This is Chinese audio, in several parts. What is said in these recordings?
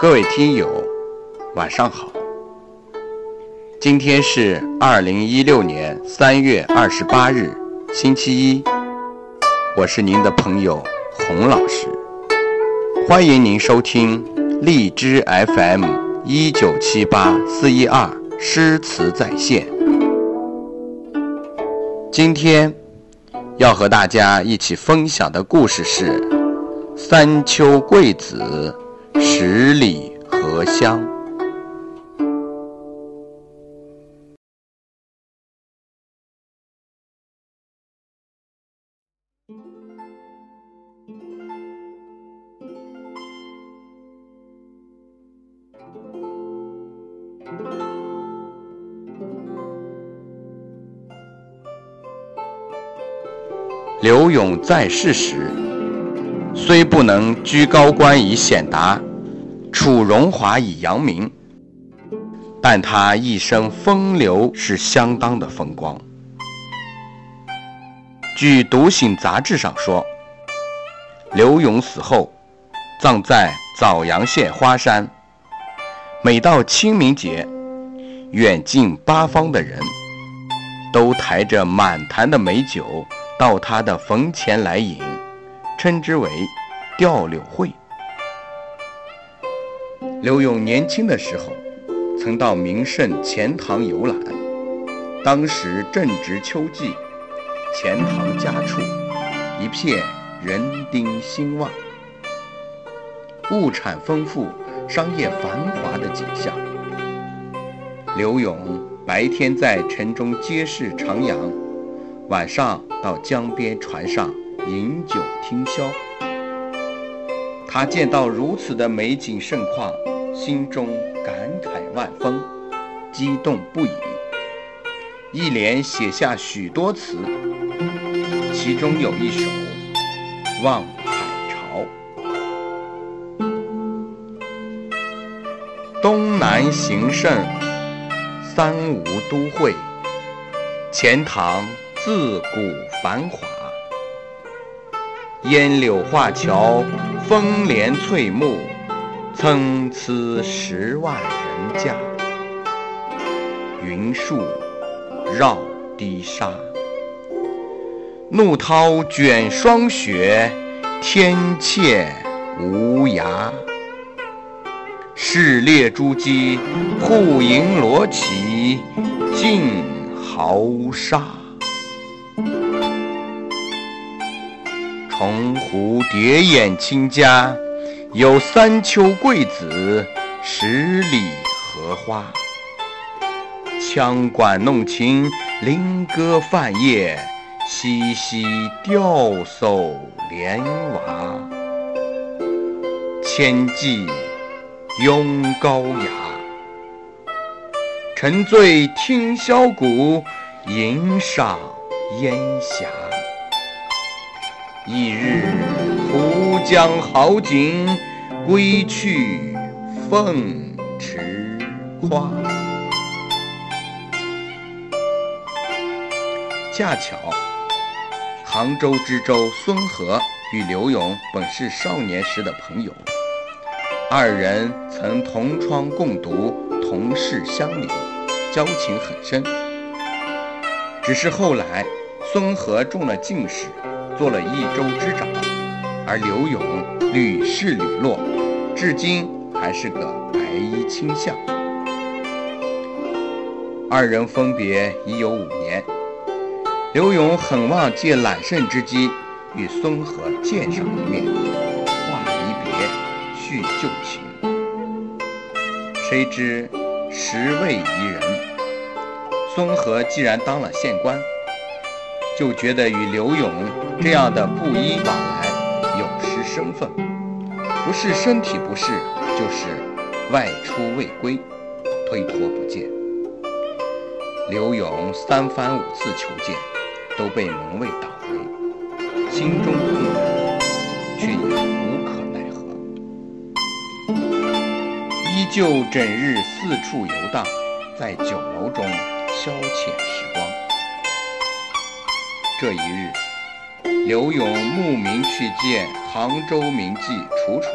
各位听友，晚上好。今天是二零一六年三月二十八日，星期一。我是您的朋友洪老师，欢迎您收听荔枝 FM 一九七八四一二诗词在线。今天要和大家一起分享的故事是《三秋桂子，十里荷香》。刘永在世时，虽不能居高官以显达，处荣华以扬名，但他一生风流是相当的风光。据《独醒》杂志上说，刘永死后，葬在枣阳县花山。每到清明节，远近八方的人，都抬着满坛的美酒。到他的坟前来饮，称之为吊柳会。刘永年轻的时候，曾到名胜钱塘游览，当时正值秋季，钱塘佳处，一片人丁兴旺，物产丰富，商业繁华的景象。刘永白天在城中街市徜徉。晚上到江边船上饮酒听箫，他见到如此的美景盛况，心中感慨万分，激动不已，一连写下许多词，其中有一首《望海潮》：东南形胜，三吴都会，钱塘。自古繁华，烟柳画桥，风帘翠幕，参差十万人家。云树绕堤沙，怒涛卷霜雪，天堑无涯。市列珠玑，户盈罗绮，尽豪沙。从湖叠眼亲家，有三秋桂子，十里荷花。羌管弄琴，菱歌泛夜，嬉嬉钓叟莲娃。千骑拥高牙，沉醉听箫鼓，吟赏烟霞。一日湖江好景，归去凤池夸。恰巧，杭州知州孙和与刘永本是少年时的朋友，二人曾同窗共读，同室相邻，交情很深。只是后来，孙和中了进士。做了益州之长，而刘永屡试屡落，至今还是个白衣卿相。二人分别已有五年，刘永很望借揽胜之机与孙和见上一面，话离别，叙旧情。谁知时未宜人，孙和既然当了县官。就觉得与刘勇这样的布衣往来有失身份，不是身体不适，就是外出未归，推脱不见。刘勇三番五次求见，都被门卫挡回，心中痛苦，却也无可奈何，依旧整日四处游荡，在酒楼中消遣时光。这一日，刘永慕名去见杭州名妓楚楚，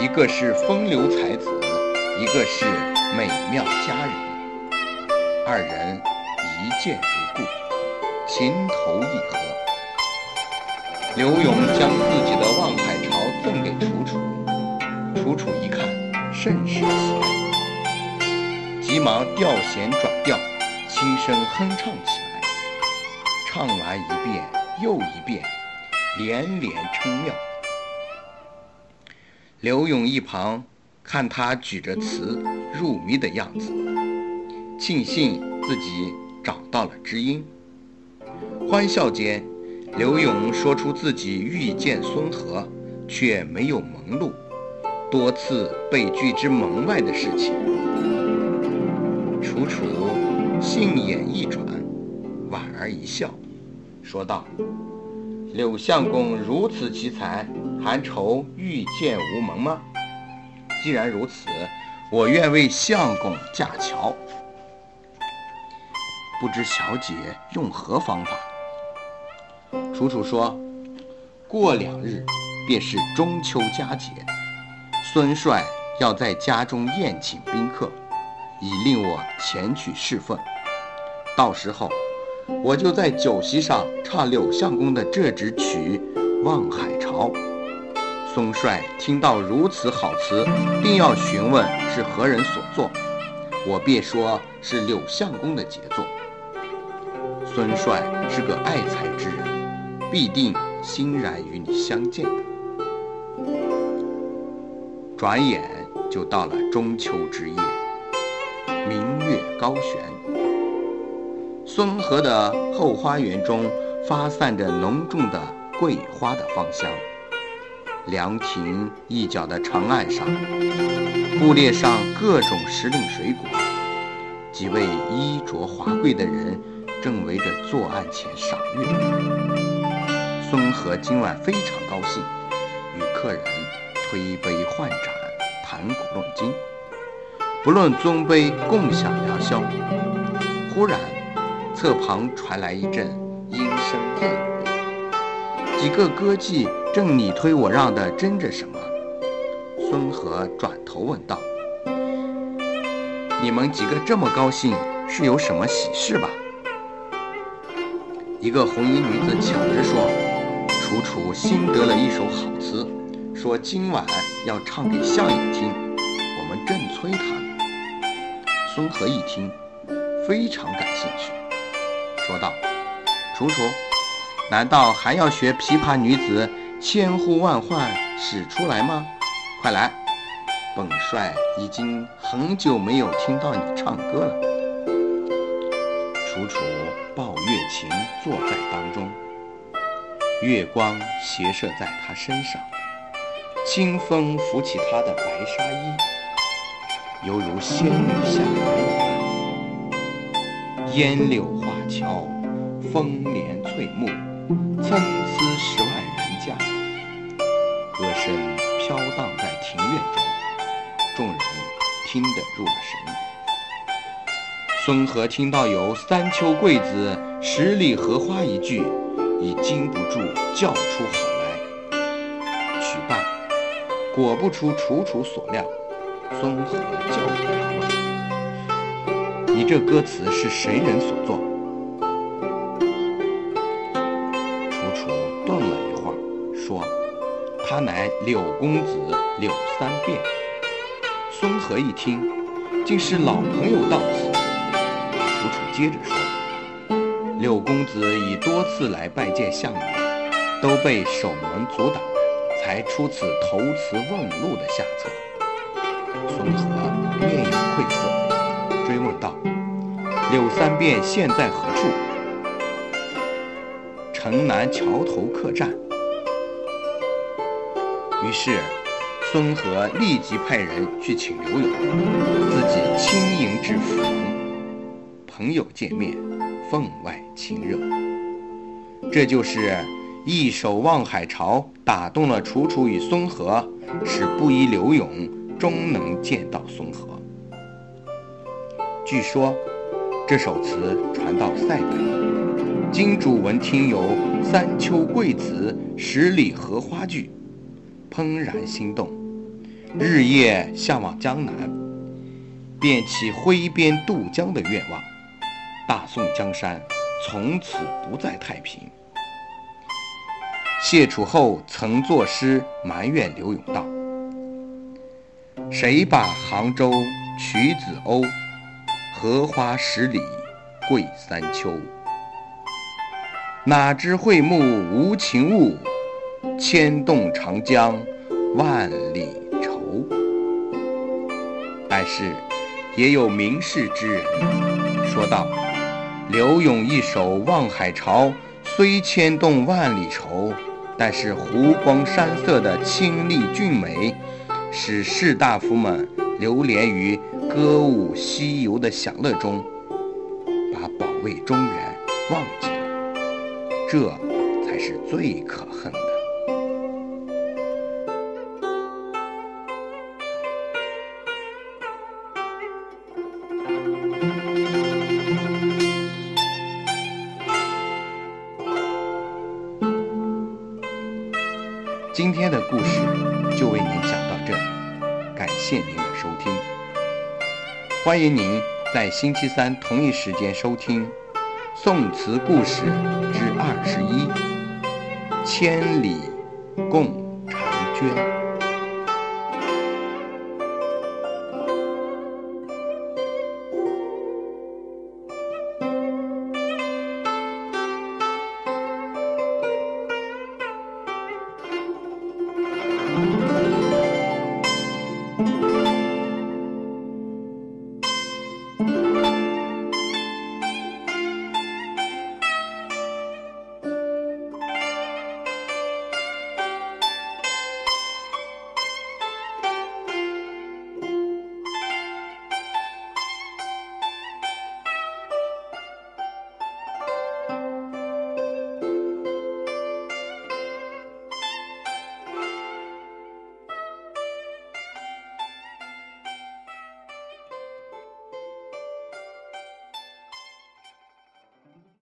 一个是风流才子，一个是美妙佳人，二人一见如故，情投意合。刘永将自己的望海潮赠给楚楚，楚楚一看，甚是喜爱，急忙调弦转调，轻声哼唱起来，唱完一遍又一遍，连连称妙。刘勇一旁看他举着词入迷的样子，庆幸自己找到了知音。欢笑间，刘勇说出自己遇见孙和，却没有蒙路，多次被拒之门外的事情。楚楚杏眼一转，莞尔一笑，说道：“柳相公如此奇才。”还愁遇见无门吗？既然如此，我愿为相公架桥。不知小姐用何方法？楚楚说：“过两日便是中秋佳节，孙帅要在家中宴请宾客，以令我前去侍奉。到时候，我就在酒席上唱柳相公的这支曲《望海潮》。”孙帅听到如此好词，定要询问是何人所作，我便说是柳相公的杰作。孙帅是个爱才之人，必定欣然与你相见的。转眼就到了中秋之夜，明月高悬，孙河的后花园中发散着浓重的桂花的芳香。凉亭一角的长岸上，布列上各种时令水果，几位衣着华贵的人正围着坐案前赏月。孙和今晚非常高兴，与客人推杯换盏，谈古论今，不论尊卑，共享良宵。忽然，侧旁传来一阵莺声燕语，几个歌妓。正你推我让的争着什么？孙和转头问道：“你们几个这么高兴，是有什么喜事吧？”一个红衣女子抢着说：“楚楚新得了一首好词，说今晚要唱给相爷听，我们正催他呢。”孙和一听，非常感兴趣，说道：“楚楚，难道还要学琵琶女子？”千呼万唤使出来吗？快来！本帅已经很久没有听到你唱歌了。楚楚抱月琴坐在当中，月光斜射在她身上，清风拂起她的白纱衣，犹如仙女下凡一般。烟柳画桥，风帘翠幕，参差十万人。家，歌声飘荡在庭院中，众人听得入了神。孙和听到有“三秋桂子，十里荷花”一句，已禁不住叫出好来。曲罢，果不出楚楚所料，孙和叫住他问：“你这歌词是谁人所作？”他乃柳公子柳三变。孙和一听，竟是老朋友到此。楚楚接着说：“柳公子已多次来拜见相爷，都被守门阻挡，才出此投词问路的下策。”孙和面有愧色，追问道：“柳三变现在何处？”城南桥头客栈。于是，孙和立即派人去请刘勇，自己亲迎至府，朋友见面，分外亲热。这就是一首《望海潮》打动了楚楚与孙和，使布衣刘勇终能见到孙和。据说，这首词传到塞北，金主闻听有“三秋桂子，十里荷花”句。怦然心动，日夜向往江南，便起挥鞭渡江的愿望。大宋江山从此不再太平。谢楚后曾作诗埋怨刘永道：“谁把杭州取子欧？荷花十里桂三秋。哪知会幕无情物，牵动长江万里愁。”但是，也有明士之人说道：“刘永一首《望海潮》，虽牵动万里愁。”但是湖光山色的清丽俊美，使士大夫们流连于歌舞西游的享乐中，把保卫中原忘记了，这才是最可恨的。今天的故事就为您讲到这里，感谢您的收听。欢迎您在星期三同一时间收听《宋词故事之二十一：千里共婵娟》。